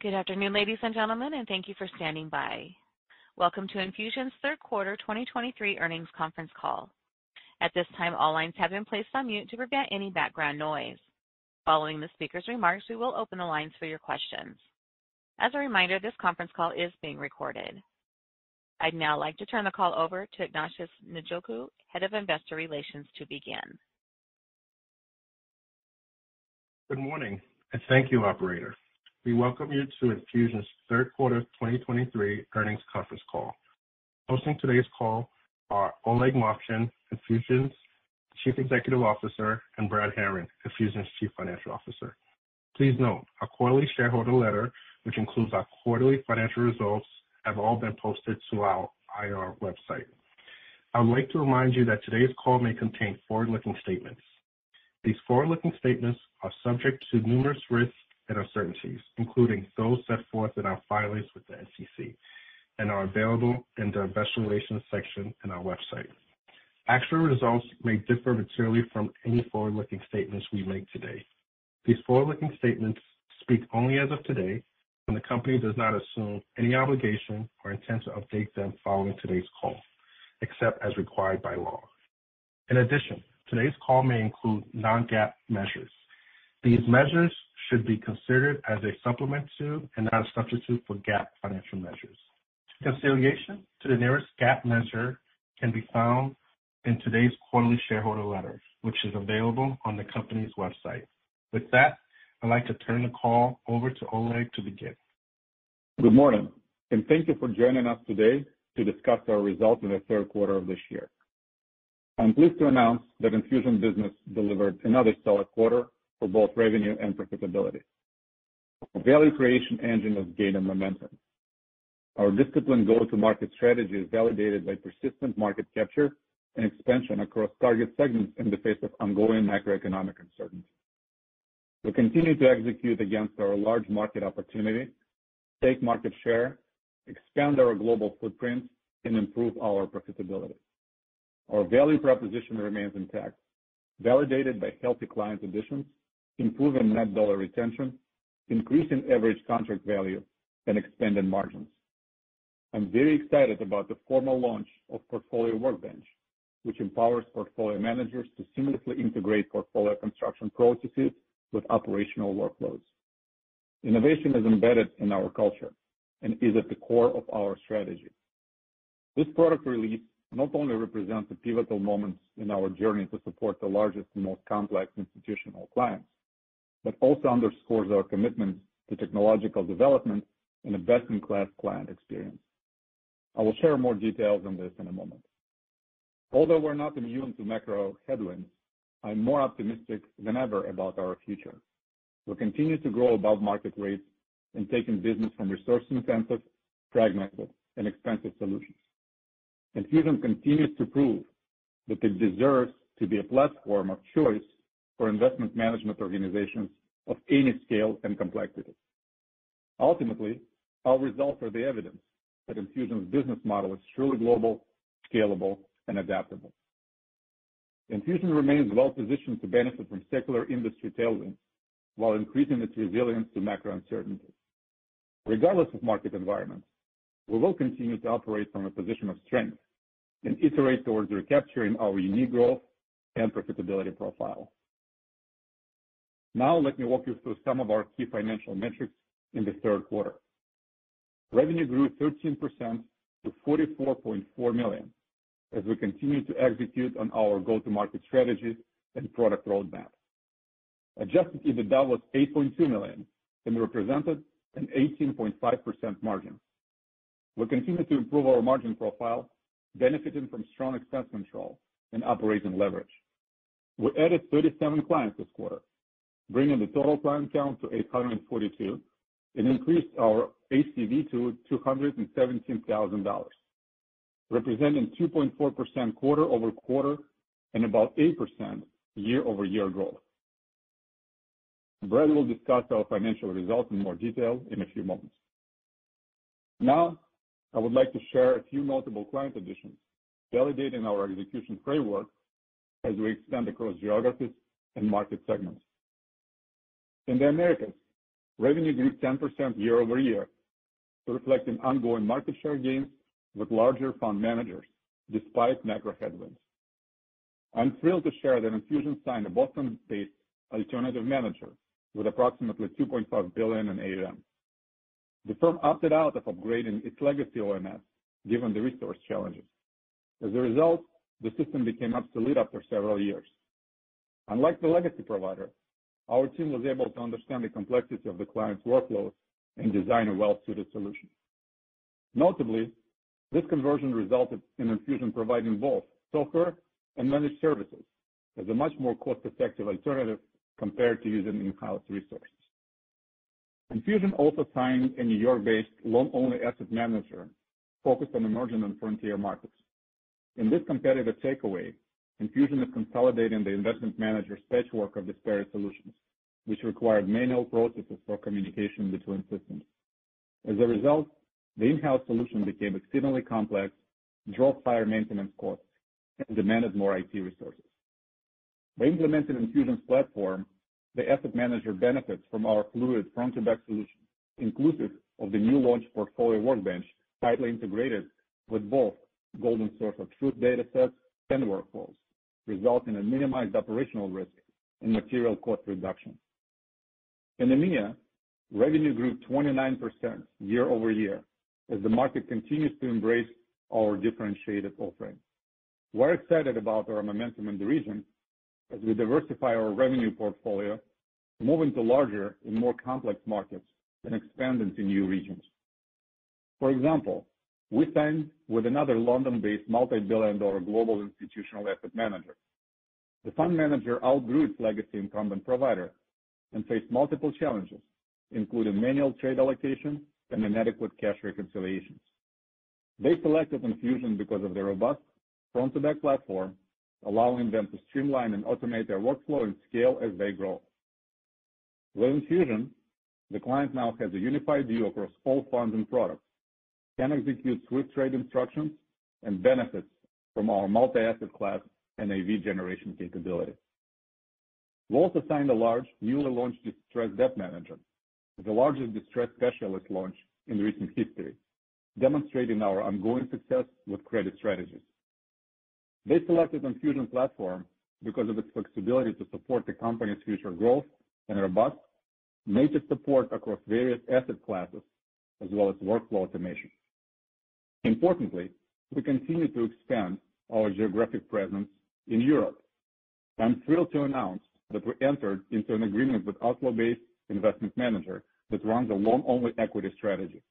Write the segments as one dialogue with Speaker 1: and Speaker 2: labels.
Speaker 1: Good afternoon, ladies and gentlemen, and thank you for standing by. Welcome to Enfusion's third quarter 2023 earnings conference call. At this time, all lines have been placed on mute to prevent any background noise. Following the speaker's remarks, we will open the lines for your questions. As a reminder, this conference call is being recorded. I'd now like to turn the call over to Ignatius Njoku, Head of Investor Relations, to begin.
Speaker 2: Good morning, and thank you, operator. We welcome you to Enfusion's third quarter 2023 earnings conference call. Hosting today's call are Oleg Movchan, Enfusion's Chief Executive Officer, and Brad Herring, Enfusion's Chief Financial Officer. Please note, our quarterly shareholder letter, which includes our quarterly financial results, have all been posted to our IR website. I would like to remind you that today's call may contain forward-looking statements. These forward-looking statements are subject to numerous risks and uncertainties, including those set forth in our filings with the SEC, and are available in the Investor Relations section in our website. Actual results may differ materially from any forward-looking statements we make today. These forward-looking statements speak only as of today, and the company does not assume any obligation or intent to update them following today's call, except as required by law. In addition, today's call may include non-GAAP measures. These measures should be considered as a supplement to, and not a substitute for, GAAP financial measures. Reconciliation to the nearest GAAP measure can be found in today's quarterly shareholder letter, which is available on the company's website. With that, I'd like to turn the call over to Oleg to begin.
Speaker 3: Good morning, and thank you for joining us today to discuss our results in the third quarter of this year. I'm pleased to announce that Enfusion business delivered another solid quarter for both revenue and profitability. Our value creation engine is gaining momentum. Our disciplined go-to-market strategy is validated by persistent market capture and expansion across target segments in the face of ongoing macroeconomic uncertainty. We continue to execute against our large market opportunity, take market share, expand our global footprint, and improve our profitability. Our value proposition remains intact, validated by healthy client additions, improving net dollar retention, increasing average contract value, and expanding margins. I'm very excited about the formal launch of Portfolio Workbench, which empowers portfolio managers to seamlessly integrate portfolio construction processes with operational workloads. Innovation is embedded in our culture and is at the core of our strategy. This product release not only represents a pivotal moment in our journey to support the largest and most complex institutional clients, but also underscores our commitment to technological development and a best-in-class client experience. I will share more details on this in a moment. Although we're not immune to macro headwinds, I'm more optimistic than ever about our future. We'll continue to grow above market rates and taking business from resource-intensive, fragmented, and expensive solutions. Enfusion continues to prove that it deserves to be a platform of choice for investment management organizations of any scale and complexity. Ultimately, our results are the evidence that Enfusion's business model is truly global, scalable, and adaptable. Enfusion remains well positioned to benefit from secular industry tailwinds while increasing its resilience to macro uncertainty. Regardless of market environment, we will continue to operate from a position of strength and iterate towards recapturing our unique growth and profitability profile. Now, let me walk you through some of our key financial metrics in the third quarter. Revenue grew 13% to 44.4 million as we continue to execute on our go-to-market strategies and product roadmap. Adjusted EBITDA was 8.2 million and represented an 18.5% margin. We continue to improve our margin profile, benefiting from strong expense control and operating leverage. We added 37 clients this quarter, bringing the total client count to 842, and increased our ACV to $217,000, representing 2.4% quarter-over-quarter and about 8% year-over-year growth. Brad will discuss our financial results in more detail in a few moments. Now, I would like to share a few notable client additions, validating our execution framework as we expand across geographies and market segments. In the Americas, revenue grew 10% year-over-year, reflecting ongoing market share gains with larger fund managers despite macro headwinds. I'm thrilled to share that Enfusion signed a Boston-based alternative manager with approximately 2.5 billion in AUM. The firm opted out of upgrading its legacy OMS given the resource challenges. As a result, the system became obsolete after several years. Unlike the legacy provider, our team was able to understand the complexity of the client's workloads and design a well-suited solution. Notably, this conversion resulted in Enfusion providing both software and managed services as a much more cost-effective alternative compared to using in-house resources. Enfusion also signed a New York-based long-only asset manager focused on emerging and frontier markets. In this competitive takeaway, Enfusion is consolidating the investment manager's patchwork of disparate solutions, which required manual processes for communication between systems. As a result, the in-house solution became exceedingly complex, drove higher maintenance costs, and demanded more IT resources. By implementing Enfusion's platform, the asset manager benefits from our fluid front-to-back solution, inclusive of the new launch Portfolio Workbench, tightly integrated with both golden source of truth datasets and workflows, resulting in a minimized operational risk and material cost reduction. In EMEA, revenue grew 29% year-over-year as the market continues to embrace our differentiated offering. We're excited about our momentum in the region as we diversify our revenue portfolio, move into larger and more complex markets, and expand into new regions. For example, we signed with another London-based multi-billion dollar global institutional asset manager. The fund manager outgrew its legacy incumbent provider and faced multiple challenges, including manual trade allocation and inadequate cash reconciliations. They selected Enfusion because of their robust front-to-back platform, allowing them to streamline and automate their workflow and scale as they grow. With Enfusion, the client now has a unified view across all funds and products, can execute swift trade instructions, and benefits from our multi-asset class NAV generation capability. We also signed a large, newly launched distressed debt manager, the largest distressed specialist launch in recent history, demonstrating our ongoing success with credit strategies. They selected Enfusion platform because of its flexibility to support the company's future growth and robust native support across various asset classes, as well as workflow automation. Importantly, we continue to expand our geographic presence in Europe. I'm thrilled to announce that we entered into an agreement with Oslo-based investment manager that runs a long-only equity strategy.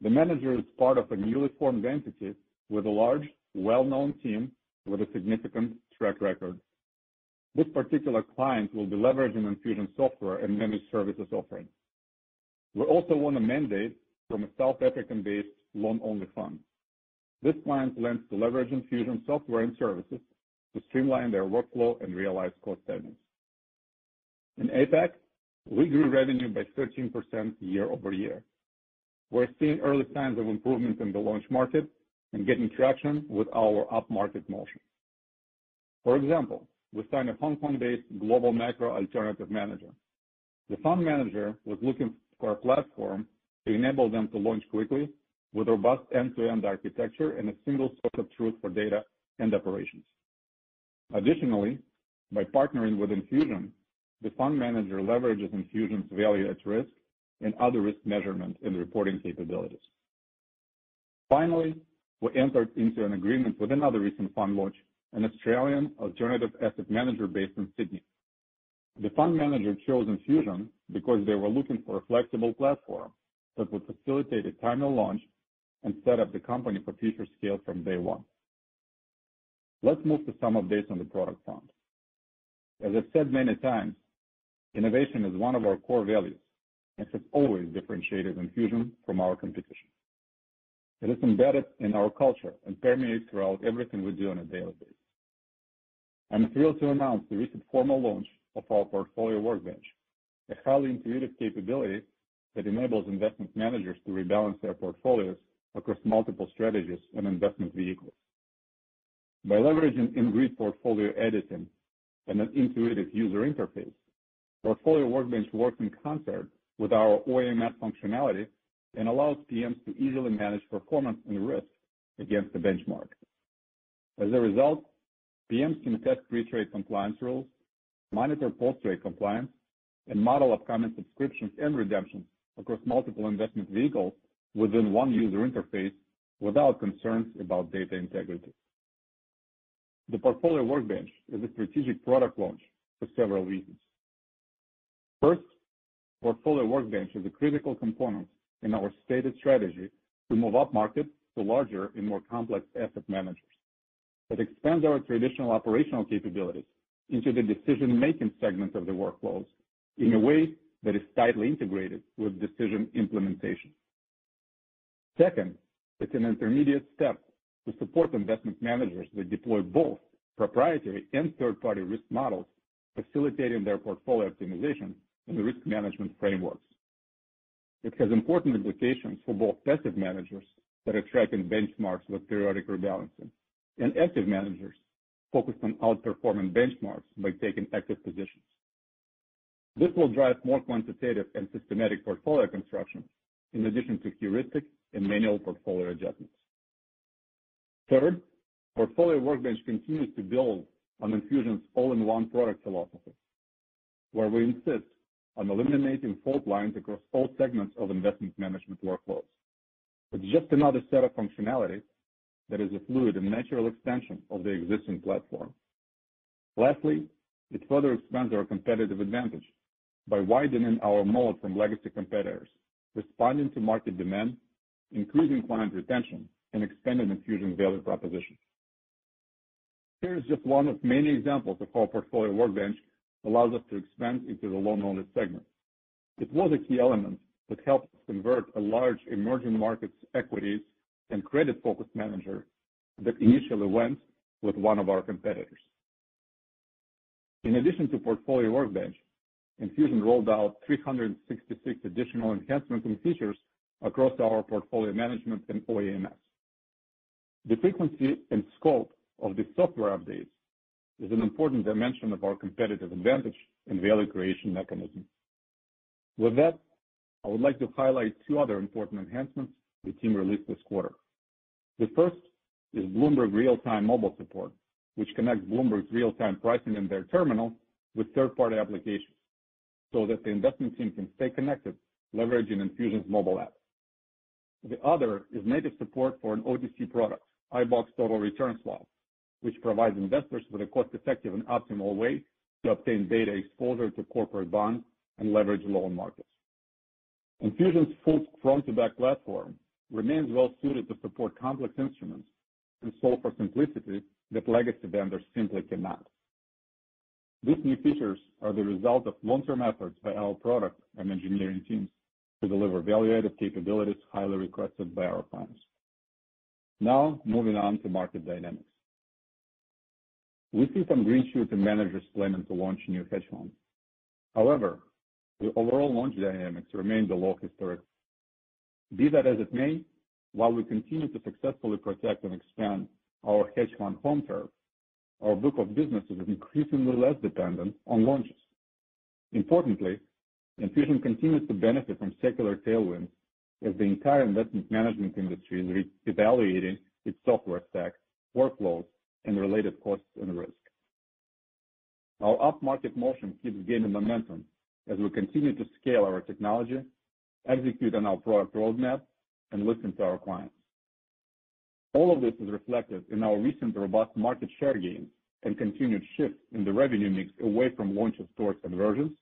Speaker 3: The manager is part of a newly formed entity with a large, well-known team with a significant track record. This particular client will be leveraging Enfusion software and managed services offering. We also won a mandate from a South African-based long-only fund. This client plans to leverage Enfusion software and services to streamline their workflow and realize cost savings. In APAC, we grew revenue by 13% year-over-year. We're seeing early signs of improvement in the launch market and getting traction with our upmarket motion. For example, we signed a Hong Kong-based global macro alternative manager. The fund manager was looking for a platform to enable them to launch quickly with robust end-to-end architecture and a single source of truth for data and operations. Additionally, by partnering with Enfusion, the fund manager leverages Enfusion's value at risk and other risk measurement and reporting capabilities. Finally, we entered into an agreement with another recent fund launch, an Australian alternative asset manager based in Sydney. The fund manager chose Enfusion because they were looking for a flexible platform that would facilitate a timely launch and set up the company for future scale from day one. Let's move to some updates on the product front. As I've said many times, innovation is one of our core values and has always differentiated Enfusion from our competition. It is embedded in our culture and permeates throughout everything we do on a daily basis. I'm thrilled to announce the recent formal launch of our Portfolio Workbench, a highly intuitive capability that enables investment managers to rebalance their portfolios across multiple strategies and investment vehicles. By leveraging in-grid portfolio editing and an intuitive user interface, Portfolio Workbench works in concert with our OEMS functionality and allows PMs to easily manage performance and risk against the benchmark. As a result, PMs can test pre-trade compliance rules, monitor post-trade compliance, and model upcoming subscriptions and redemptions across multiple investment vehicles within one user interface without concerns about data integrity. The Portfolio Workbench is a strategic product launch for several reasons. First, Portfolio Workbench is a critical component in our stated strategy to move upmarket to larger and more complex asset managers. It expands our traditional operational capabilities into the decision-making segment of the workflows in a way that is tightly integrated with decision implementation. Second, it's an intermediate step to support investment managers that deploy both proprietary and third-party risk models, facilitating their portfolio optimization and risk management frameworks. It has important implications for both passive managers that are tracking benchmarks with periodic rebalancing and active managers focused on outperforming benchmarks by taking active positions. This will drive more quantitative and systematic portfolio construction in addition to heuristic and manual portfolio adjustments. Third, Portfolio Workbench continues to build on Enfusion's all-in-one product philosophy, where we insist on eliminating fault lines across all segments of investment management workflows. It's just another set of functionality that is a fluid and natural extension of the existing platform. Lastly, it further expands our competitive advantage by widening our moat from legacy competitors, responding to market demand, increasing client retention, and expanding Enfusion's value proposition. Here is just one of many examples of how Portfolio Workbench allows us to expand into the long-only segment. It was a key element that helped us convert a large emerging markets equities and credit-focused manager that initially went with one of our competitors. In addition to Portfolio Workbench, Enfusion rolled out 366 additional enhancements and features across our portfolio management and OEMS. The frequency and scope of the software updates is an important dimension of our competitive advantage and value creation mechanism. With that, I would like to highlight two other important enhancements the team released this quarter. The first is Bloomberg Real-Time Mobile Support, which connects Bloomberg's real-time pricing in their terminal with third-party applications so that the investment team can stay connected, leveraging Enfusion's mobile app. The other is native support for an OTC product, iBoxx Total Return Swap, which provides investors with a cost-effective and optimal way to obtain beta exposure to corporate bonds and leverage loan markets. Enfusion's full front-to-back platform remains well suited to support complex instruments and solve for simplicity that legacy vendors simply cannot. These new features are the result of long-term efforts by our product and engineering teams to deliver value-added capabilities highly requested by our clients. Now, moving on to market dynamics. We see some green shoots in managers planning to launch new hedge funds. However, the overall launch dynamics remain below historic. Be that as it may, while we continue to successfully protect and expand our hedge fund home turf, our book of business is increasingly less dependent on launches. Importantly, Enfusion continues to benefit from secular tailwinds as the entire investment management industry is re-evaluating its software stack, workflows, and related costs and risk. Our upmarket motion keeps gaining momentum as we continue to scale our technology, execute on our product roadmap, and listen to our clients. All of this is reflected in our recent robust market share gains and continued shift in the revenue mix away from launches towards conversions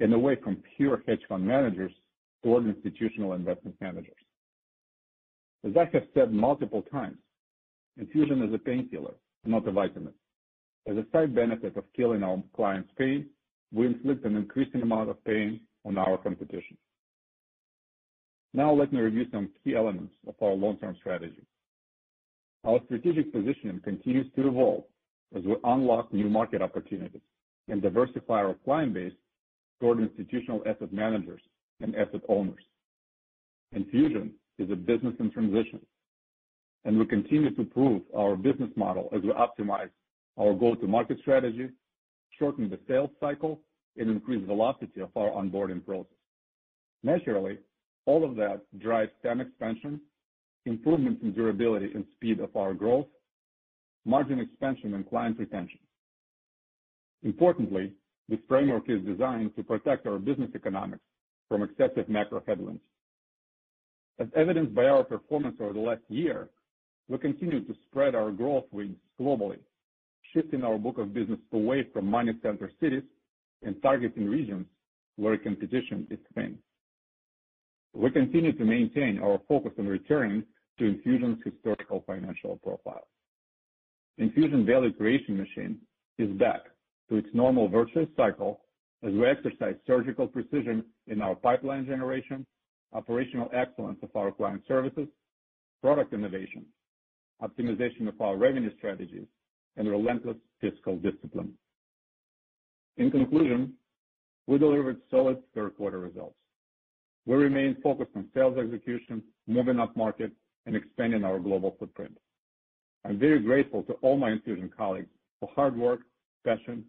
Speaker 3: and away from pure hedge fund managers toward institutional investment managers. As I have said multiple times, Enfusion is a painkiller, not a vitamin. As a side benefit of killing our clients' pain, we inflict an increasing amount of pain on our competition. Now let me review some key elements of our long-term strategy. Our strategic positioning continues to evolve as we unlock new market opportunities and diversify our client base toward institutional asset managers and asset owners. Enfusion is a business in transition, and we continue to prove our business model as we optimize our go-to-market strategy, shorten the sales cycle, and increase velocity of our onboarding process. Naturally, all of that drives TAM expansion, improvements in durability and speed of our growth, margin expansion, and client retention. Importantly, this framework is designed to protect our business economics from excessive macro headwinds. As evidenced by our performance over the last year, we continue to spread our growth wings globally, shifting our book of business away from money center cities and targeting regions where competition is thin. We continue to maintain our focus on returning to Enfusion's historical financial profile. Enfusion value creation machine is back to its normal virtuous cycle as we exercise surgical precision in our pipeline generation, operational excellence of our client services, product innovation, optimization of our revenue strategies, and relentless fiscal discipline. In conclusion, we delivered solid third quarter results. We remain focused on sales execution, moving upmarket, and expanding our global footprint. I'm very grateful to all my Enfusion colleagues for hard work, passion,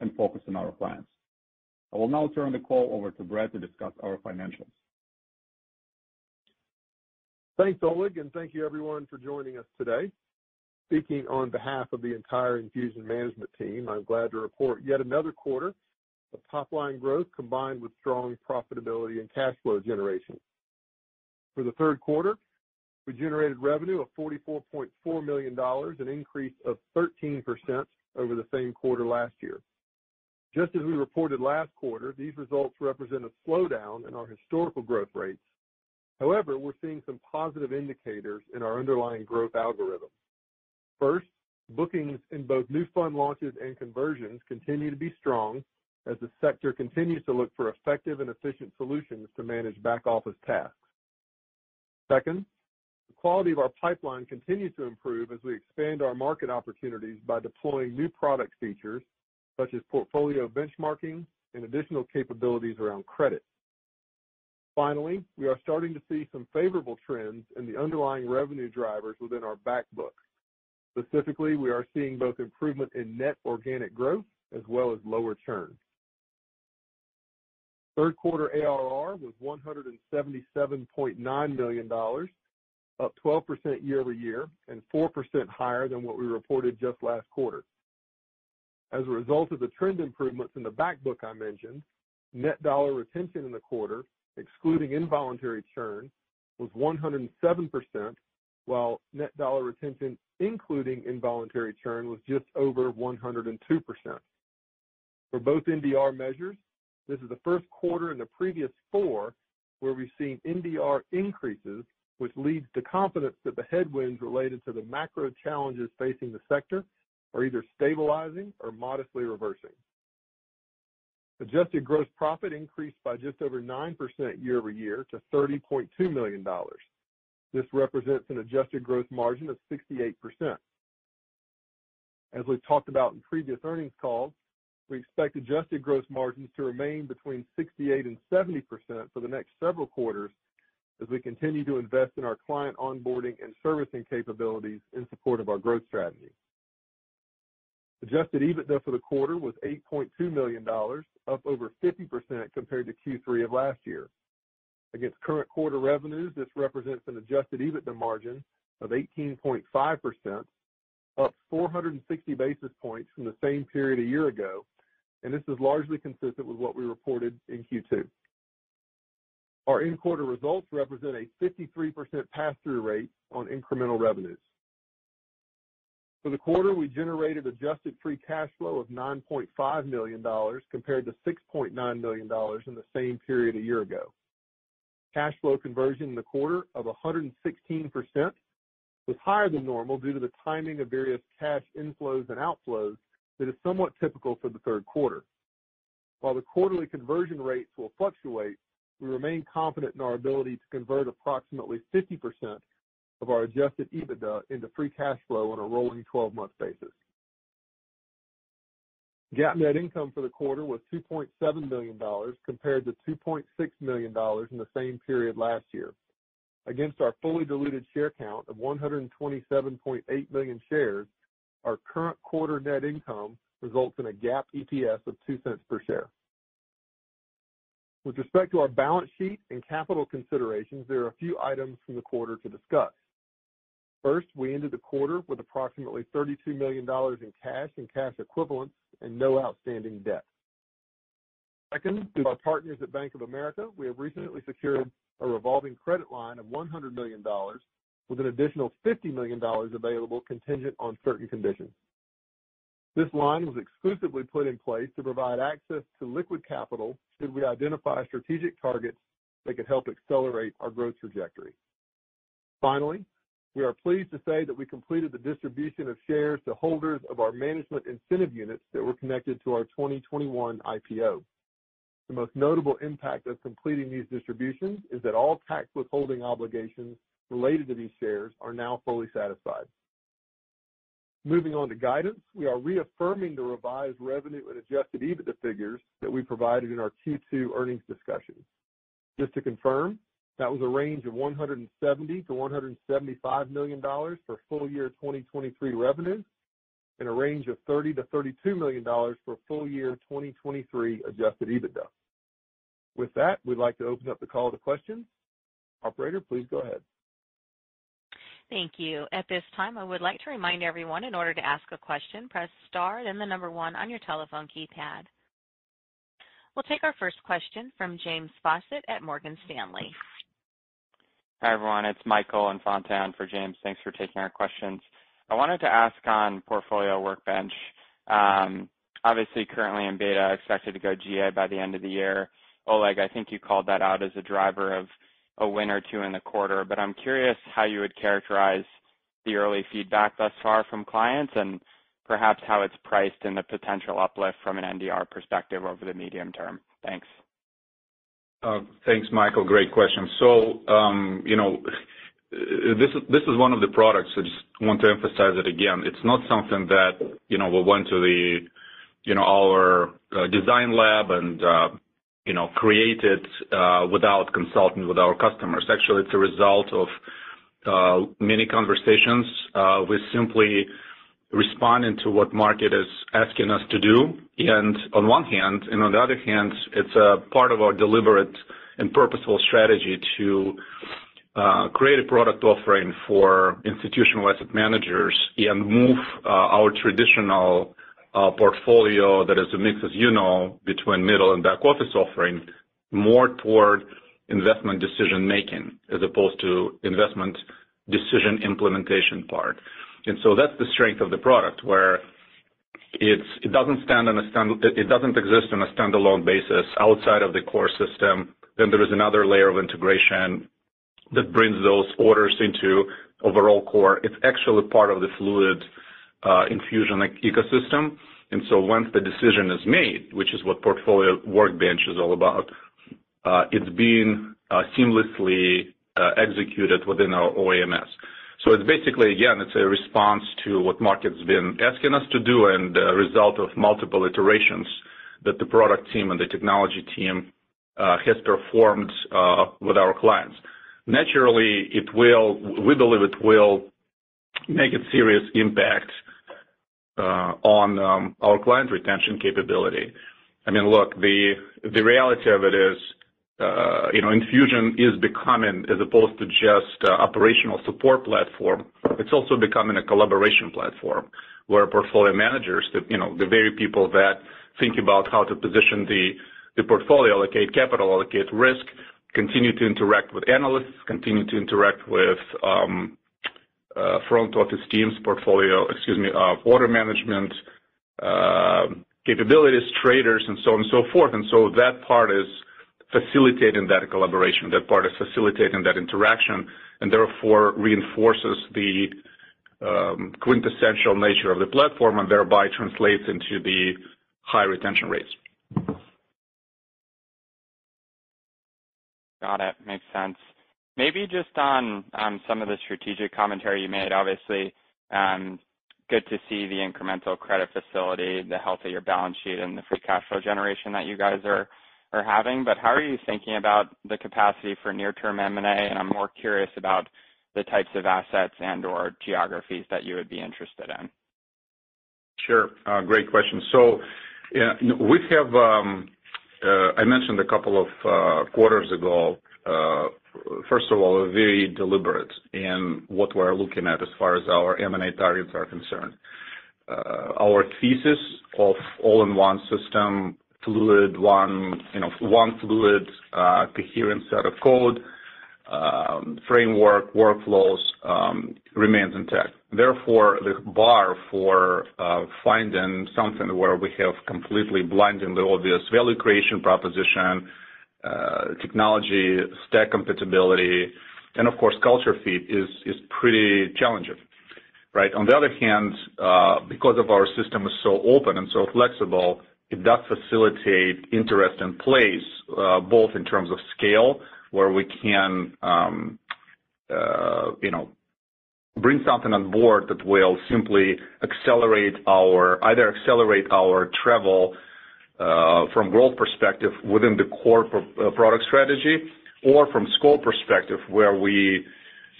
Speaker 3: and focus on our clients. I will now turn the call over to Brad to discuss our financials.
Speaker 4: Thanks, Oleg, and thank you everyone for joining us today. Speaking on behalf of the entire Enfusion management team, I'm glad to report yet another quarter of top-line growth combined with strong profitability and cash flow generation. For the third quarter, we generated revenue of $44.4 million, an increase of 13% over the same quarter last year. Just as we reported last quarter, these results represent a slowdown in our historical growth rates. However, we're seeing some positive indicators in our underlying growth algorithm. First, bookings in both new fund launches and conversions continue to be strong as the sector continues to look for effective and efficient solutions to manage back-office tasks. Second, the quality of our pipeline continues to improve as we expand our market opportunities by deploying new product features such as portfolio benchmarking and additional capabilities around credit. Finally, we are starting to see some favorable trends in the underlying revenue drivers within our back book. Specifically, we are seeing both improvement in net organic growth as well as lower churn. Third quarter ARR was $177.9 million, up 12% year-over-year and 4% higher than what we reported just last quarter. As a result of the trend improvements in the back book I mentioned, net dollar retention in the quarter, excluding involuntary churn, was 107%, while net dollar retention, including involuntary churn, was just over 102%. For both NDR measures, this is the first quarter in the previous four where we've seen NDR increases, which leads to confidence that the headwinds related to the macro challenges facing the sector are either stabilizing or modestly reversing. Adjusted gross profit increased by just over 9% year-over-year to $30.2 million. This represents an adjusted gross margin of 68%. As we've talked about in previous earnings calls, we expect adjusted gross margins to remain between 68 and 70% for the next several quarters as we continue to invest in our client onboarding and servicing capabilities in support of our growth strategy. Adjusted EBITDA for the quarter was $8.2 million, up over 50% compared to Q3 of last year. Against current quarter revenues, this represents an adjusted EBITDA margin of 18.5%, up 460 basis points from the same period a year ago, and this is largely consistent with what we reported in Q2. Our in-quarter results represent a 53% pass-through rate on incremental revenues. For the quarter, we generated adjusted free cash flow of $9.5 million compared to $6.9 million in the same period a year ago. Cash flow conversion in the quarter of 116% was higher than normal due to the timing of various cash inflows and outflows that is somewhat typical for the third quarter. While the quarterly conversion rates will fluctuate, we remain confident in our ability to convert approximately 50% of our adjusted EBITDA into free cash flow on a rolling 12-month basis. GAAP net income for the quarter was $2.7 million compared to $2.6 million in the same period last year. Against our fully diluted share count of 127.8 million shares, our current quarter net income results in a GAAP EPS of $0.02 per share. With respect to our balance sheet and capital considerations, there are a few items from the quarter to discuss. First, we ended the quarter with approximately $32 million in cash and cash equivalents and no outstanding debt. Second, through our partners at Bank of America, we have recently secured a revolving credit line of $100 million with an additional $50 million available contingent on certain conditions. This line was exclusively put in place to provide access to liquid capital should we identify strategic targets that could help accelerate our growth trajectory. Finally, we are pleased to say that we completed the distribution of shares to holders of our management incentive units that were connected to our 2021 IPO. The most notable impact of completing these distributions is that all tax withholding obligations related to these shares are now fully satisfied. Moving on to guidance, we are reaffirming the revised revenue and adjusted EBITDA figures that we provided in our Q2 earnings discussion. Just to confirm, that was a range of $170 million-$175 million for full year 2023 revenue and a range of $30 million-$32 million for full year 2023 adjusted EBITDA. With that, we'd like to open up the call to questions. Operator, please go ahead.
Speaker 1: Thank you. At this time, I would like to remind everyone, in order to ask a question, press star, then the number one on your telephone keypad. We'll take our first question from James Faucette at Morgan Stanley.
Speaker 5: Hi, everyone. It's Michael Infante for James. Thanks for taking our questions. I wanted to ask on Portfolio Workbench, um, obviously currently in beta, expected to go GA by the end of the year. Oleg, I think you called that out as a driver of a win or two in the quarter, but I'm curious how you would characterize the early feedback thus far from clients and perhaps how it's priced in the potential uplift from an NDR perspective over the medium term. Thanks.
Speaker 3: Uh, thanks, Michael. Great question. So um you know, this is, this is one of the products, I just want to emphasize it again. It's not something that, you know, we went to the, you know, our uh, design lab and, uh, you know, created without consulting with our customers. Actually, it's a result of many conversations. We're simply responding to what market is asking us to do, on one hand, and on the other hand, it's a part of our deliberate and purposeful strategy to uh create a product offering for institutional asset managers and move our traditional uh portfolio that is a mix, as you know, between middle and back office offering, more toward investment decision-making, as opposed to investment decision implementation part. And so that's the strength of the product, where it doesn't exist on a standalone basis outside of the core system. Then there is another layer of integration that brings those orders into overall core. It's actually part of the fluid uh, Enfusion ecosystem. And so once the decision is made, which is what Portfolio Workbench is all about, uh, it's being uh, seamlessly executed within our OEMS. So it's basically, again, it's a response to what market's been asking us to do and a result of multiple iterations that the product team and the technology team uh, has performed uh, with our clients. Naturally, it will—we believe it will make a serious impact uh, on um, our client retention capability. I mean, look, the the reality of it is, you know, Enfusion is becoming, as opposed to just a operational support platform, it's also becoming a collaboration platform, where portfolio managers, the, you know, the very people that think about how to position the portfolio, allocate capital, allocate risk, continue to interact with analysts, continue to interact with um uh front office teams, portfolio, excuse me, uh, order management uh capabilities, traders, and so on and so forth. And so that part is facilitating that collaboration, that part is facilitating that interaction, and therefore reinforces the um, quintessential nature of the platform and thereby translates into the high retention rates.
Speaker 5: Got it. Makes sense. Maybe just on some of the strategic commentary you made, obviously, um, good to see the incremental credit facility, the health of your balance sheet, and the free cash flow generation that you guys are having. But how are you thinking about the capacity for near-term M&A? And I'm more curious about the types of assets and/or geographies that you would be interested in.
Speaker 3: Sure. Uh, great question. Yeah, we have um, uh, I mentioned a couple of uh, quarters ago, first of all, we're very deliberate in what we're looking at as far as our M&A targets are concerned. Our thesis of all-in-one system, fluid, one, you know, one fluid, uh, coherent set of code, um, framework, workflows, um, remains intact. Therefore, the bar for uh, finding something where we have completely blindingly obvious value creation proposition, uh, technology, stack compatibility, and of course, culture fit is pretty challenging, right? On the other hand, because of our system is so open and so flexible, it does facilitate interest in place, both in terms of scale, where we can, um, uh, you know, bring something on board that will simply accelerate our, either accelerate our travel uh, from growth perspective within the core product strategy, or from scope perspective, where we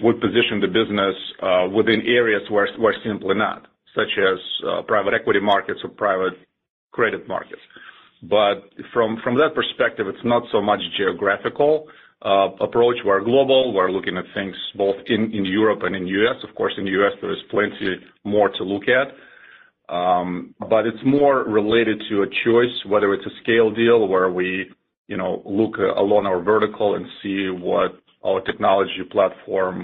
Speaker 3: would position the business uh, within areas where we're simply not, such as private equity markets or private credit markets. But from from that perspective, it's not so much geographical uh, approach. We're global. We're looking at things both in Europe and in U.S. Of course, in the U.S., there is plenty more to look at. Um but it's more related to a choice, whether it's a scale deal where we, you know, look uh, along our vertical and see what our technology platform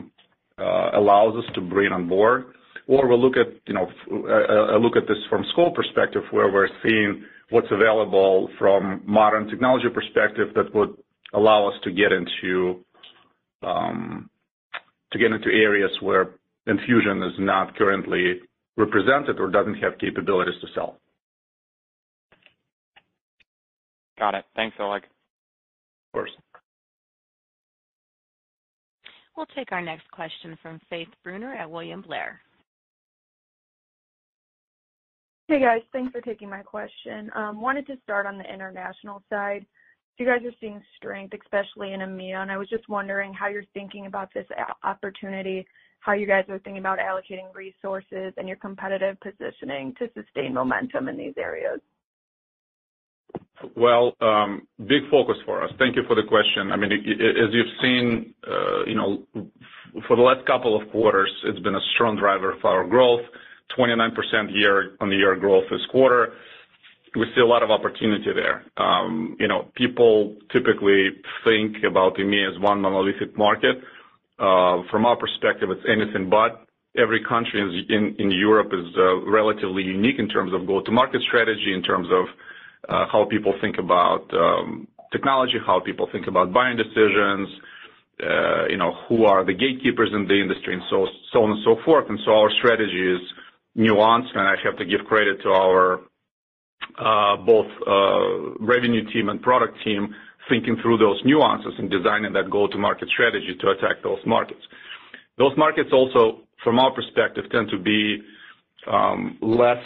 Speaker 3: uh, allows us to bring on board. We look at, you know, look at this from scope perspective, where we're seeing what's available from modern technology perspective that would allow us um, to get into areas where Enfusion is not currently represented or doesn't have capabilities to sell.
Speaker 5: Got it. Thanks, Oleg.
Speaker 3: Of course.
Speaker 1: We'll take our next question from Faith Brunner at William Blair.
Speaker 6: Hey, guys. Thanks for taking my question. Um wanted to start on the international side. You guys are seeing strength, especially in EMEA, and I was just wondering how you're thinking about this opportunity, how you guys are thinking about allocating resources and your competitive positioning to sustain momentum in these areas.
Speaker 3: Well, big focus for us. Thank you for the question. I mean, as you've seen, you know, for the last couple of quarters, it's been a strong driver for our growth, 29% year-on-year growth this quarter. We see a lot of opportunity there. Um, you know, people typically think about EMEA as one monolithic market. Uh, from our perspective, it's anything but. Every country in Europe is uh, relatively unique in terms of go-to-market strategy, in terms of uh, how people think about um, technology, how people think about buying decisions, you know, who are the gatekeepers in the industry, and so on and so forth. And so our strategy is nuanced, and I have to give credit to our both revenue team and product team, thinking through those nuances and designing that go-to-market strategy to attack those markets. Those markets also, from our perspective, tend to be um less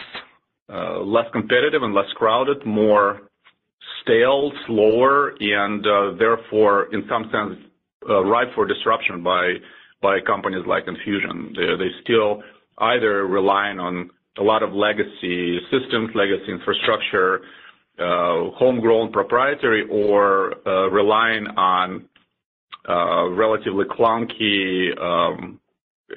Speaker 3: uh less competitive and less crowded, more stale, slower, and therefore, in some sense, ripe for disruption by by companies like Enfusion. They still either relying on a lot of legacy systems, legacy infrastructure, uh, homegrown proprietary, or uh, relying on uh, relatively clunky, um,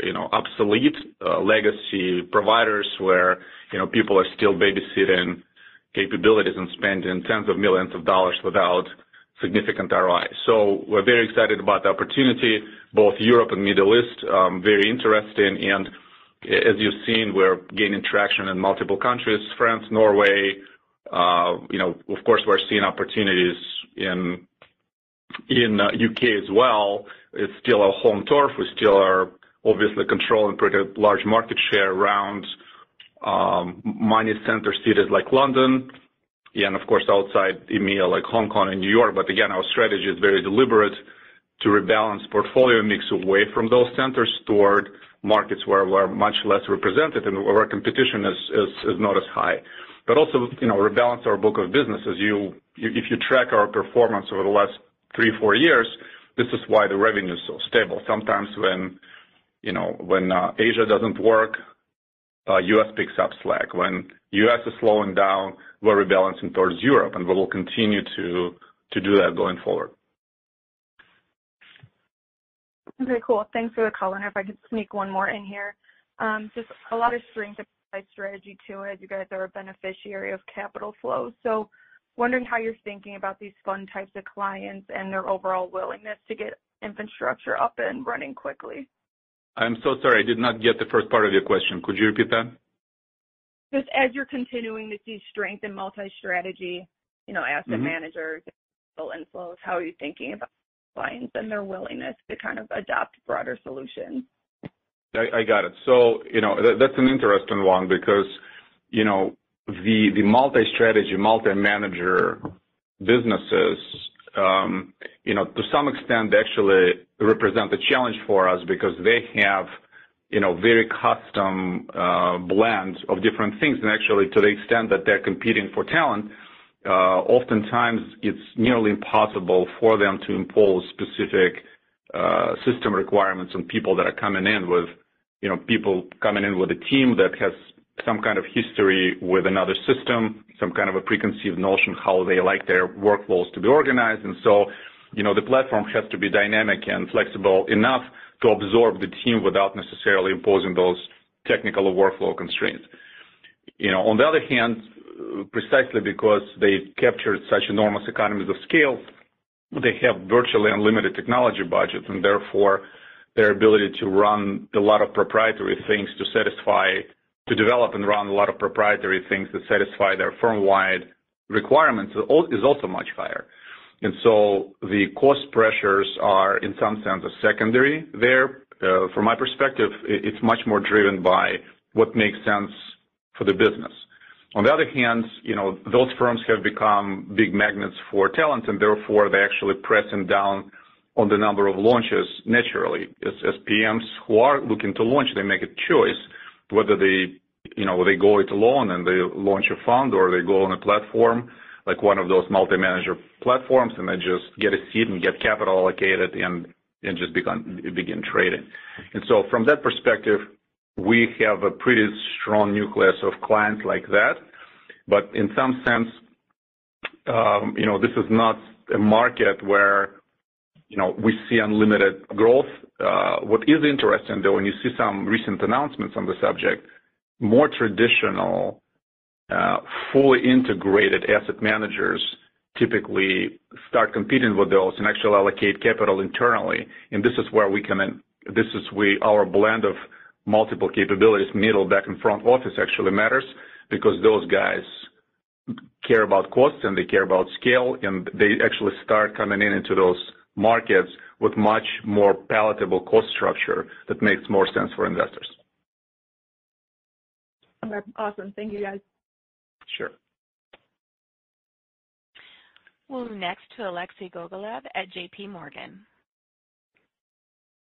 Speaker 3: you know, obsolete legacy providers, where, you know, people are still babysitting capabilities and spending tens of millions of dollars without significant ROI. So we're very excited about the opportunity, both Europe and Middle East, um, very interesting. As you've seen, we're gaining traction in multiple countries, France, Norway. Uh, you know, of course, we're seeing opportunities in U.K. Uh, as well. It's still our home turf. We still are obviously controlling pretty large market share around um, money center cities like London, and of course, outside EMEA, like Hong Kong and New York. But again, our strategy is very deliberate to rebalance portfolio mix away from those centers toward markets where we're much less represented and where our competition is is not as high. But also, you know, rebalance our book of business. If you track our performance over the last three, four years, this is why the revenue is so stable. Sometimes when, you know, when uh, Asia doesn't work, uh, U.S. picks up slack. When U.S. is slowing down, we're rebalancing towards Europe, and we will continue to to do that going forward.
Speaker 6: Okay, cool. Thanks for the color. If I could sneak one more in here. Um, just a lot of strength by strategy too, as you guys are a beneficiary of capital flow. Wondering how you're thinking about these fund types of clients and their overall willingness to get infrastructure up and running quickly.
Speaker 3: I'm so sorry. I did not get the first part of your question. Could you repeat that?
Speaker 6: Just as you're continuing to see strength in multi-strategy, you know, asset mm-hmm. managers, and capital inflows, how are you thinking about clients and their willingness to kind of adopt broader solutions?
Speaker 3: I got it. So, you know, that's an interesting one because, you know, the the multi-strategy, multi-manager businesses, um, you know, to some extent actually represent a challenge for us because they have, you know, very custom uh, blends of different things. And actually, to the extent that they're competing for talent, oftentimes it's nearly impossible for them to impose specific uh system requirements on people that are coming in with, you know, people coming in with a team that has some kind of history with another system, some kind of a preconceived notion how they like their workflows to be organized. And so, you know, the platform has to be dynamic and flexible enough to absorb the team without necessarily imposing those technical workflow constraints. You know, on the other hand, precisely because they captured such enormous economies of scale, they have virtually unlimited technology budgets, and therefore their ability to run a lot of proprietary things to satisfy, to develop and run a lot of proprietary things that satisfy their firm-wide requirements is also much higher. And so the cost pressures are, in some sense, a secondary there. Uh, from my perspective, it's much more driven by what makes sense for the business. On the other hand, you know, those firms have become big magnets for talent, and therefore they're actually pressing down on the number of launches naturally. As PMs who are looking to launch, they make a choice whether they, you know, they go it alone and they launch a fund or they go on a platform like one of those multi-manager platforms, and they just get a seat and get capital allocated and just begin trading. And so from that perspective, we have a pretty strong nucleus of clients like that. But in some sense, um, you know, this is not a market where, you know, we see unlimited growth. Uh, what is interesting, though, when you see some recent announcements on the subject, more traditional, uh, fully integrated asset managers typically start competing with those and actually allocate capital internally. And this is where we in. This is we our blend of multiple capabilities, middle, back, and front office actually matters because those guys care about costs and they care about scale, and they actually start coming in into those markets with much more palatable cost structure that makes more sense for investors.
Speaker 6: Okay. Awesome. Thank you, guys.
Speaker 3: Sure.
Speaker 1: We'll move next to Alexei Gogolev at JPMorgan.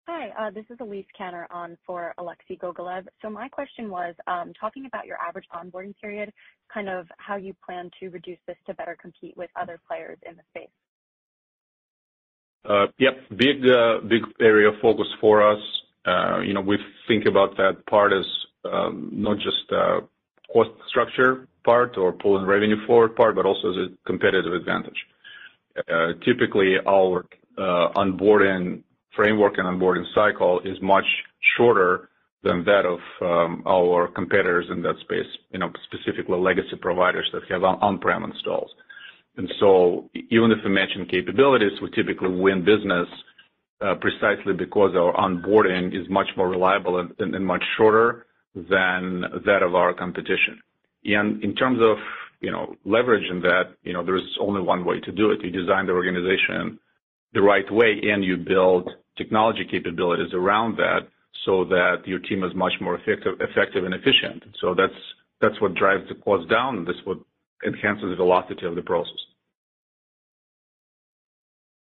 Speaker 7: Hi, uh, this is Elise Kanner on for Alexei Gogolev. So, my question was, um, talking about your average onboarding period, kind of how you plan to reduce this to better compete with other players in the space.
Speaker 3: Uh, yep. Big uh, big area of focus for us. You know, we think about that part as um, not just a cost structure part or pulling revenue forward part, but also as a competitive advantage. Typically, our onboarding framework and onboarding cycle is much shorter than that of um, our competitors in that space, you know, specifically legacy providers that have on-prem installs. And so even if we mention capabilities, we typically win business uh, precisely because our onboarding is much more reliable and much shorter than that of our competition. And in terms of, you know, leveraging that, you know, there's only one way to do it. You design the organization the right way, and you build technology capabilities around that so that your team is much more effective and efficient. So that's what drives the cost down, and that's what enhances the velocity of the process.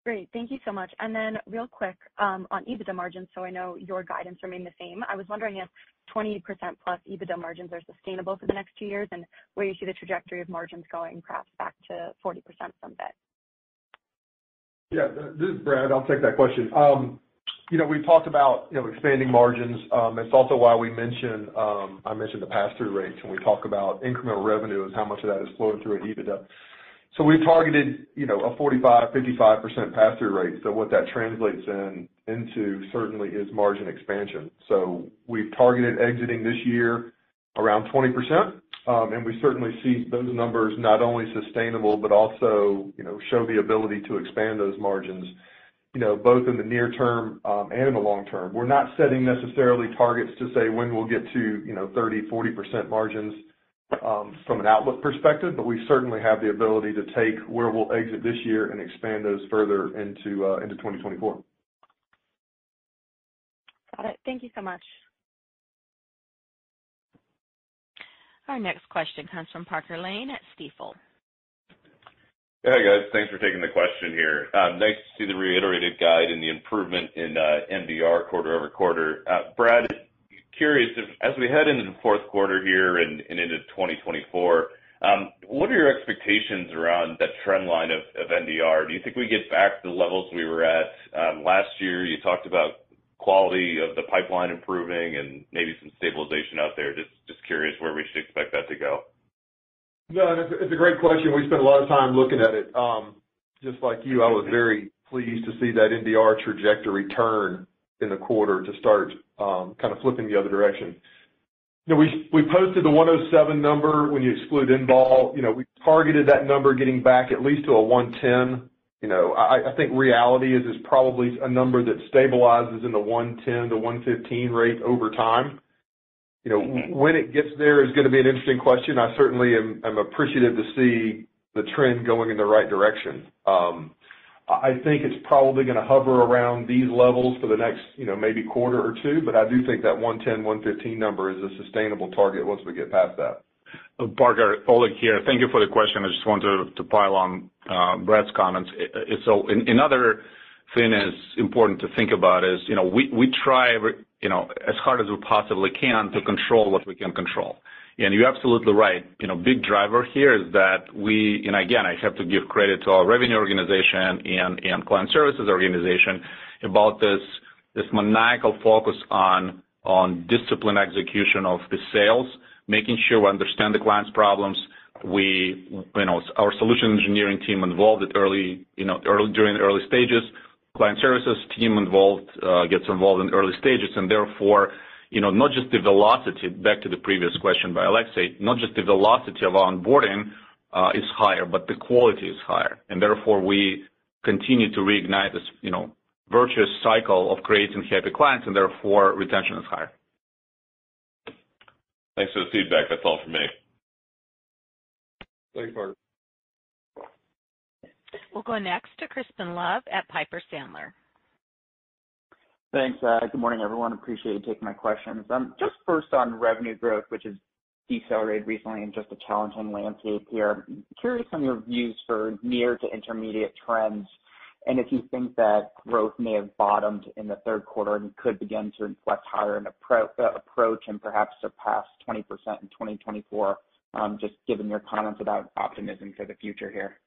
Speaker 7: Great. Thank you so much. And then real quick, um, on EBITDA margins, so I know your guidance remained the same. I was wondering if 20%+ plus EBITDA margins are sustainable for the next two years and where you see the trajectory of margins going perhaps back to 40% someday.
Speaker 4: Yeah. This is Brad. I'll take that question. Um, you know, we've talked about, you know, expanding margins. Um, it's also why we mentioned, um I mentioned the pass-through rates, when we talk about incremental revenue, is how much of that is flowing through at EBITDA. So we've targeted, you know, a 45%-55% pass-through rate. So what that translates in into certainly is margin expansion. So we've targeted exiting this year around 20%, and Um, we certainly see those numbers not only sustainable, but also, you know, show the ability to expand those margins, you know, both in the near term, um, and in the long term. We're not setting necessarily targets to say when we'll get to, you know, 30%, 40% margins, um, from an outlook perspective, but we certainly have the ability to take where we'll exit this year and expand those further into uh, 2024.
Speaker 7: Got it. Thank you so much.
Speaker 1: Our next question comes from Parker Lane at Stifel.
Speaker 8: Hey, guys. Thanks for taking the question here. Uh, nice to see the reiterated guide and the improvement in uh, NDR quarter-over-quarter. Uh, Brad, curious if as we head into the fourth quarter here and into 2024, um, what are your expectations around that trend line of NDR? Do you think we get back to the levels we were at um, last year? You talked about quality of the pipeline improving and maybe some stabilization out there. Just curious where we should expect that to go.
Speaker 4: No, it's a great question. We spent a lot of time looking at it. Um, just like you, I was very pleased to see that NDR trajectory turn in the quarter to start um, kind of flipping the other direction. You know, we posted the 107 number when you exclude Inbal. You know, we targeted that number getting back at least to a 110. You know, I think reality is probably a number that stabilizes in the 110-115 rate over time. You know, mm-hmm. when it gets there is gonna be an interesting question. I certainly am appreciative to see the trend going in the right direction. Um I think it's probably gonna hover around these levels for the next, you know, maybe quarter or two, but I do think that 110, 115 number is a sustainable target once we get past that.
Speaker 3: Uh, Parker, Oleg here. Thank you for the question. I just wanted to pile on uh, Brad's comments. It's another thing is important to think about is, you know, we try you know, as hard as we possibly can to control what we can control. And you're absolutely right. You know, big driver here is that we, and again, I have to give credit to our revenue organization and client services organization about this this maniacal focus on on disciplined execution of the sales, making sure we understand the client's problems. We, you know, our solution engineering team involved at early, you know, early during the early stages. Client services team involved uh, gets involved in early stages, and therefore, you know, not just the velocity, back to the previous question by Alexei, not just the velocity of onboarding uh, is higher, but the quality is higher. And therefore, we continue to reignite this, you know, virtuous cycle of creating happy clients, and therefore, retention is higher.
Speaker 8: Thanks for the feedback. That's all for me.
Speaker 4: Thanks, Parker.
Speaker 1: We'll go next to Crispin Love at Piper Sandler.
Speaker 9: Thanks. Uh, good morning, everyone. Appreciate you taking my questions. Um, just first on revenue growth, which has decelerated recently in just a challenging landscape here. Curious on your views for near to intermediate trends, and if you think that growth may have bottomed in the third quarter and could begin to inflect higher and uh, approach and perhaps surpass 20% in 2024, um, just given your comments about optimism for the future here.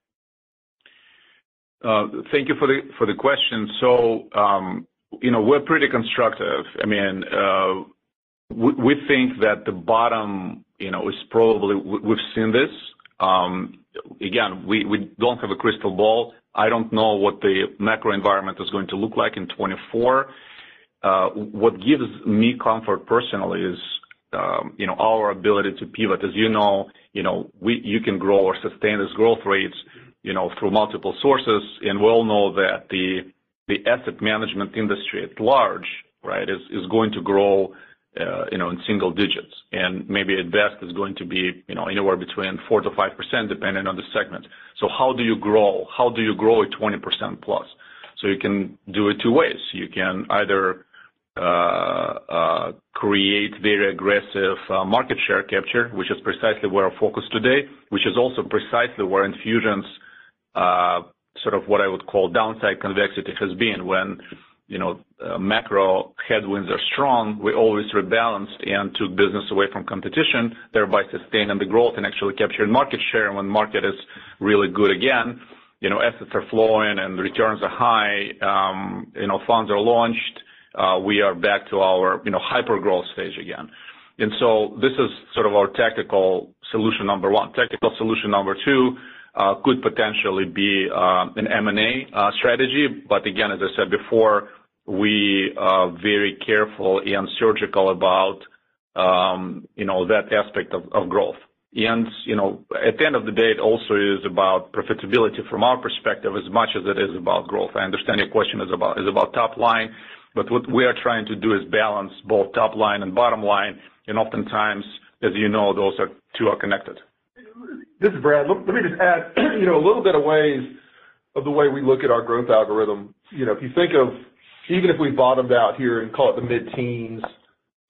Speaker 3: Thank you for the for the question. So um you know, we're pretty constructive. I mean, uh, we think that the bottom, you know, is probably we've seen this. Um, again, we don't have a crystal ball. I don't know what the macro environment is going to look like in 2024. Uh, what gives me comfort personally is, um, you know, our ability to pivot. As you know, you know, we you can grow or sustain these growth rates, you know, through multiple sources. And we all know that the asset management industry at large, right, is going to grow, uh, you know, in single digits, and maybe at best is going to be, you know, anywhere between 4%-5%, depending on the segment. So how do you grow? How do you grow at 20%+? Plus? So you can do it two ways. You can either uh, uh, create very aggressive market share capture, which is precisely where our focus today, which is also precisely where Enfusion's sort of what I would call downside convexity has been. When, you know, macro headwinds are strong, we always rebalanced and took business away from competition, thereby sustaining the growth and actually capturing market share. When market is really good again, you know, assets are flowing and returns are high, um, you know, funds are launched, uh we are back to our, you know, hyper-growth stage again. And so this is sort of our tactical solution number one. Tactical solution number two could potentially be uh an M&A uh, strategy. But again, as I said before, we are very careful and surgical about, um you know, that aspect of growth. And you know, at the end of the day, it also is about profitability from our perspective as much as it is about growth. I understand your question is about is about top line, but what we are trying to do is balance both top line and bottom line, and oftentimes, as you know, those two are connected.
Speaker 4: This is Brad. Let me just add, you know, a little bit of ways of the way we look at our growth algorithm. You know, if you think of even if we bottomed out here and call it the mid-teens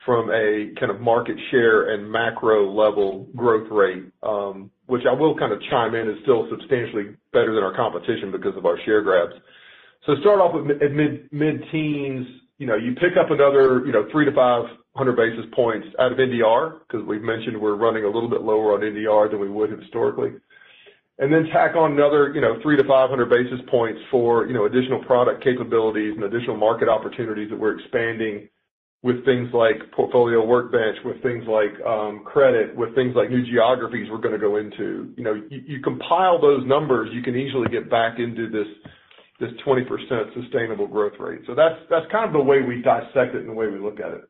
Speaker 4: from a kind of market share and macro level growth rate, um, which I will kind of chime in, is still substantially better than our competition because of our share grabs. So start off with mid-teens, you know, you pick up another, you know, 300-500 basis points out of NDR, 'cause we've mentioned we're running a little bit lower on NDR than we would historically. And then tack on another, you know, 300-500 basis points for, you know, additional product capabilities and additional market opportunities that we're expanding with things like Portfolio Workbench, with things like um credit, with things like new geographies we're gonna go into. You know, you compile those numbers, you can easily get back into this, this 20% sustainable growth rate. So that's that's kind of the way we dissect it and the way we look at it.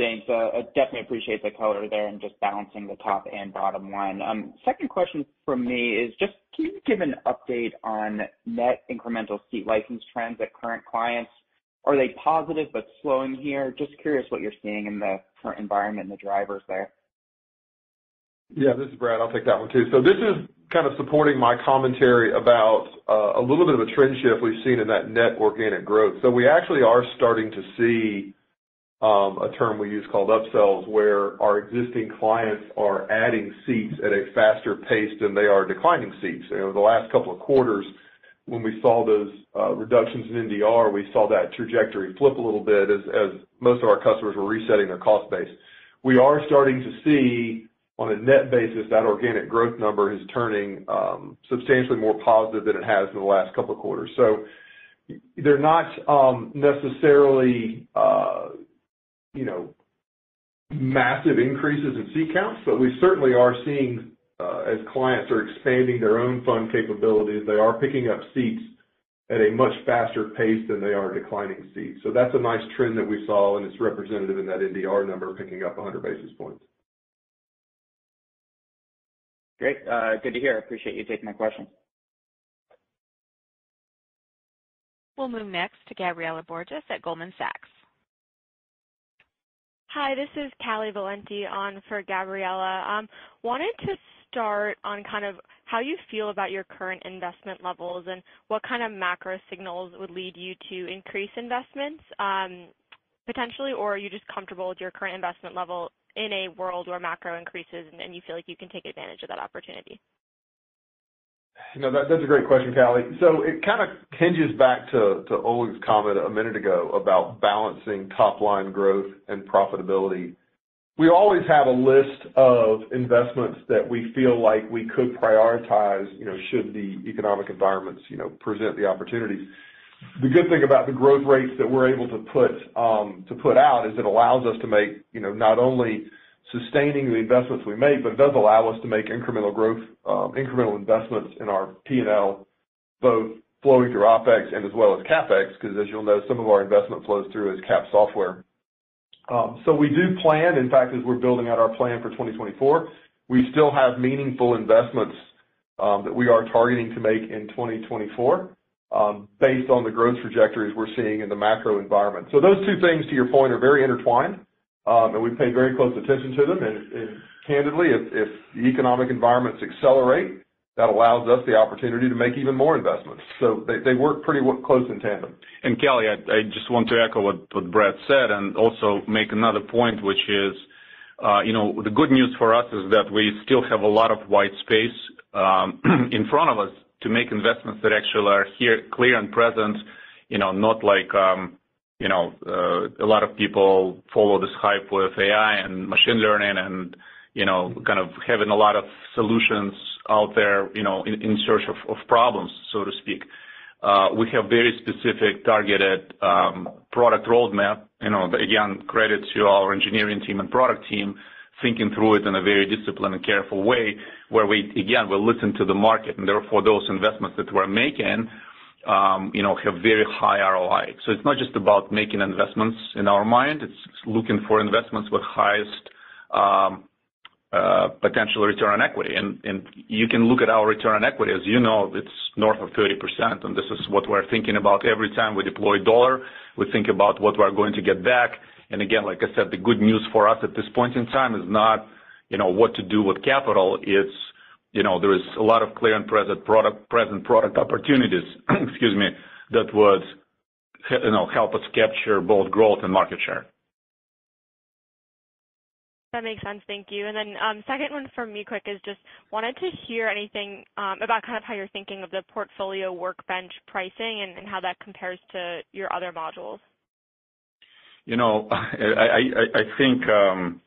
Speaker 9: Thanks. Uh, I definitely appreciate the color there and just balancing the top and bottom line. Um, second question from me is just can you give an update on net incremental seat license trends at current clients? Are they positive but slowing here? Just curious what you're seeing in the current environment and the drivers there.
Speaker 4: Yeah, this is Brad. I'll take that one too. So this is kind of supporting my commentary about uh, a little bit of a trend shift we've seen in that net organic growth. So we actually are starting to see Um, a term we use called upsells, where our existing clients are adding seats at a faster pace than they are declining seats. Know, the last couple of quarters when we saw those uh, reductions in NDR, we saw that trajectory flip a little bit as most of our customers were resetting their cost base. We are starting to see on a net basis that organic growth number is turning um, substantially more positive than it has in the last couple of quarters. So they're not um, necessarily, uh, you know, massive increases in seat counts, but we certainly are seeing uh, as clients are expanding their own fund capabilities, they are picking up seats at a much faster pace than they are declining seats. So that's a nice trend that we saw, and it's representative in that NDR number picking up 100 basis points.
Speaker 9: Great. Uh, good to hear. Appreciate you taking my question.
Speaker 1: We'll move next to Gabriela Borges at Goldman Sachs.
Speaker 10: Hi, this is Callie Valenti on for Gabriela. Um, wanted to start on kind of how you feel about your current investment levels and what kind of macro signals would lead you to increase investments, um, potentially, or are you just comfortable with your current investment level in a world where macro increases and you feel like you can take advantage of that opportunity?
Speaker 4: You know, that's a great question, Callie. So it kind of hinges back to Oleg's comment a minute ago about balancing top line growth and profitability. We always have a list of investments that we feel like we could prioritize, you know, should the economic environments, you know, present the opportunities. The good thing about the growth rates that we're able to put um to put out is it allows us to make, you know, not only sustaining the investments we make, but it does allow us to make incremental growth, um, incremental investments in our P&L, both flowing through OpEx and as well as CapEx, because as you'll know, some of our investment flows through as cap software. Um, so we do plan, in fact, as we're building out our plan for 2024, we still have meaningful investments um, that we are targeting to make in 2024, based on the growth trajectories we're seeing in the macro environment. So those two things, to your point, are very intertwined, and we pay very close attention to them. And candidly, if the economic environments accelerate, that allows us the opportunity to make even more investments. So they they work pretty close in tandem.
Speaker 3: And Kelly, I I just want to echo what Brad said and also make another point, which is, uh, you know, the good news for us is that we still have a lot of white space um, in front of us to make investments that actually are here, clear and present, you know, not like, you know, uh, a lot of people follow this hype with AI and machine learning and, you know, kind of having a lot of solutions out there, you know, in search of problems, so to speak. Uh, we have very specific targeted um, product roadmap. You know, again, credit to our engineering team and product team, thinking through it in a very disciplined and careful way, where we, again, we listen to the market, and therefore, those investments that we're making, Um, you know, have very high ROI. So it's not just about making investments in our mind, it's looking for investments with highest um, uh, potential return on equity. And and you can look at our return on equity. As you know, it's north of 30%, and this is what we're thinking about every time we deploy a dollar. We think about what we're going to get back. And again, like I said, the good news for us at this point in time is not, you know, what to do with capital. It's, you know, there is a lot of clear and present product present product opportunities, excuse me, that would, you know, help us capture both growth and market share.
Speaker 10: That makes sense. Thank you. Then, um, Second one from me quick is just wanted to hear anything um, about kind of how you're thinking of the Portfolio Workbench pricing and how that compares to your other modules.
Speaker 3: You know, I I I think, um,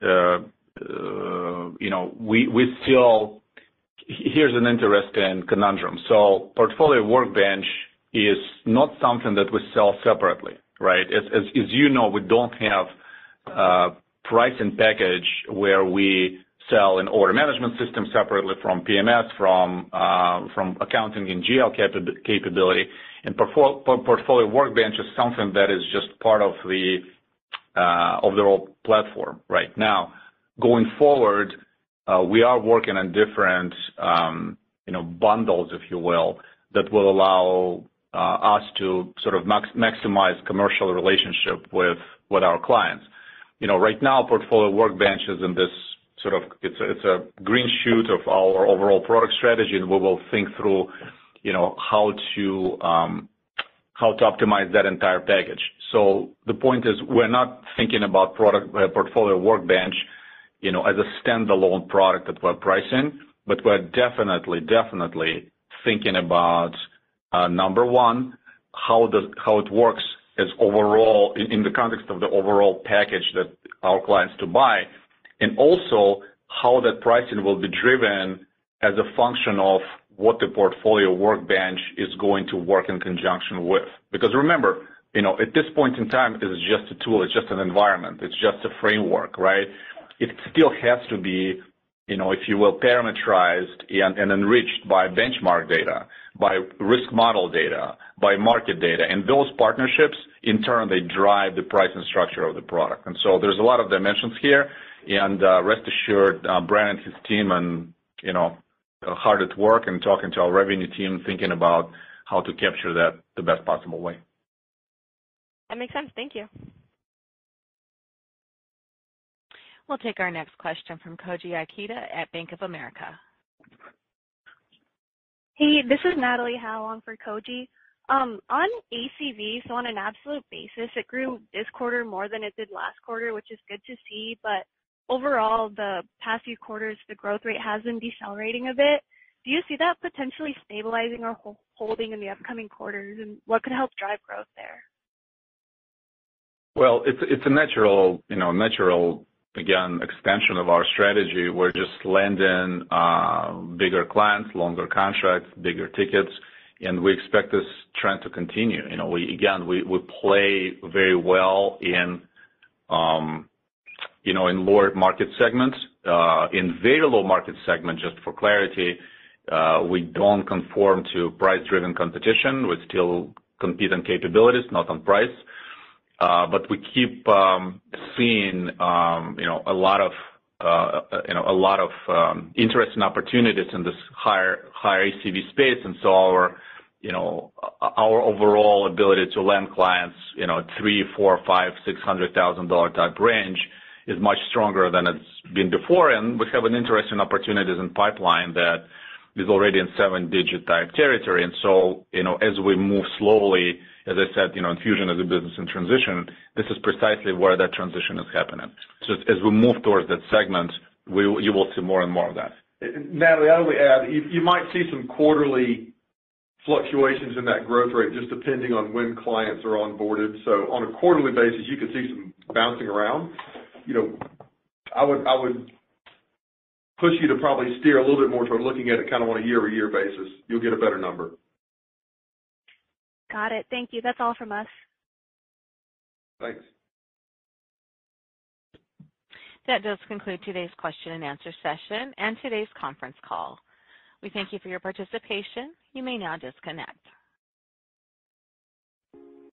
Speaker 3: uh, you know, we still. Here's an interesting conundrum. So portfolio Workbench is not something that we sell separately, right? As you know, we don't have a pricing package where we sell an order management system separately from PMS, from from accounting and GL capability. And portfolio Workbench is something that is just part of the uh, overall platform right now. Going forward, uh, we are working on different, um, you know, bundles, if you will, that will allow uh, us to sort of maximize commercial relationship with our clients. You know, right now, Portfolio Workbench is in this sort of, it's it's a green shoot of our overall product strategy, and we will think through, you know, how to um how to optimize that entire package. So the point is, we're not thinking about product, uh, Portfolio Workbench, you know, as a standalone product that we're pricing, but we're definitely definitely thinking about uh, number one, how it works as overall in the context of the overall package that our clients to buy, and also how that pricing will be driven as a function of what the Portfolio Workbench is going to work in conjunction with. Because remember, you know, at this point in time, it is just a tool, it's just an environment, it's just a framework, right? It still has to be, you know, if you will, parameterized and enriched by benchmark data, by risk model data, by market data. And those partnerships, in turn, they drive the pricing structure of the product. And so there's a lot of dimensions here, and uh, rest assured, uh, Brad and his team and, you know, hard at work and talking to our revenue team, thinking about how to capture that the best possible way.
Speaker 10: That makes sense. Thank you.
Speaker 1: We'll take our next question from Koji Ikeda at Bank of America.
Speaker 11: Hey, this is Natalie Howe on for Koji. Um, on ACV, so on an absolute basis, it grew this quarter more than it did last quarter, which is good to see. But overall, the past few quarters, the growth rate has been decelerating a bit. Do you see that potentially stabilizing or holding in the upcoming quarters? And what could help drive growth there?
Speaker 3: Well, it's a natural, you know, natural, again, extension of our strategy. We're just landing bigger clients, longer contracts, bigger tickets, and we expect this trend to continue. You know, we, again, we, we play very well in, um you know, in lower market segments. Uh in very low market segments, just for clarity, uh we don't conform to price-driven competition. We still compete on capabilities, not on price. But we keep um seeing, um you know, a lot of, uh you know, a lot of interest and opportunities in this higher higher ACV space. And so our, you know, our overall ability to land clients, you know, $300,000, $400,000, $500,000, $600,000 type range is much stronger than it's been before. And we have an interesting opportunities in pipeline that is already in seven-digit type territory. And so, you know, as we move slowly, as I said, you know, Enfusion as a business in transition, this is precisely where that transition is happening. So as we move towards that segment, you will see more and more of that.
Speaker 12: Natalie, I would add, you might see some quarterly fluctuations in that growth rate, just depending on when clients are onboarded. So, on a quarterly basis, you could see some bouncing around. You know, I would I would push you to probably steer a little bit more toward looking at it kind of on a year-over-year basis. You'll get a better number.
Speaker 11: Got it. Thank you. That's all from us.
Speaker 12: Thanks.
Speaker 1: That does conclude today's question and answer session and today's conference call. We thank you for your participation. You may now disconnect.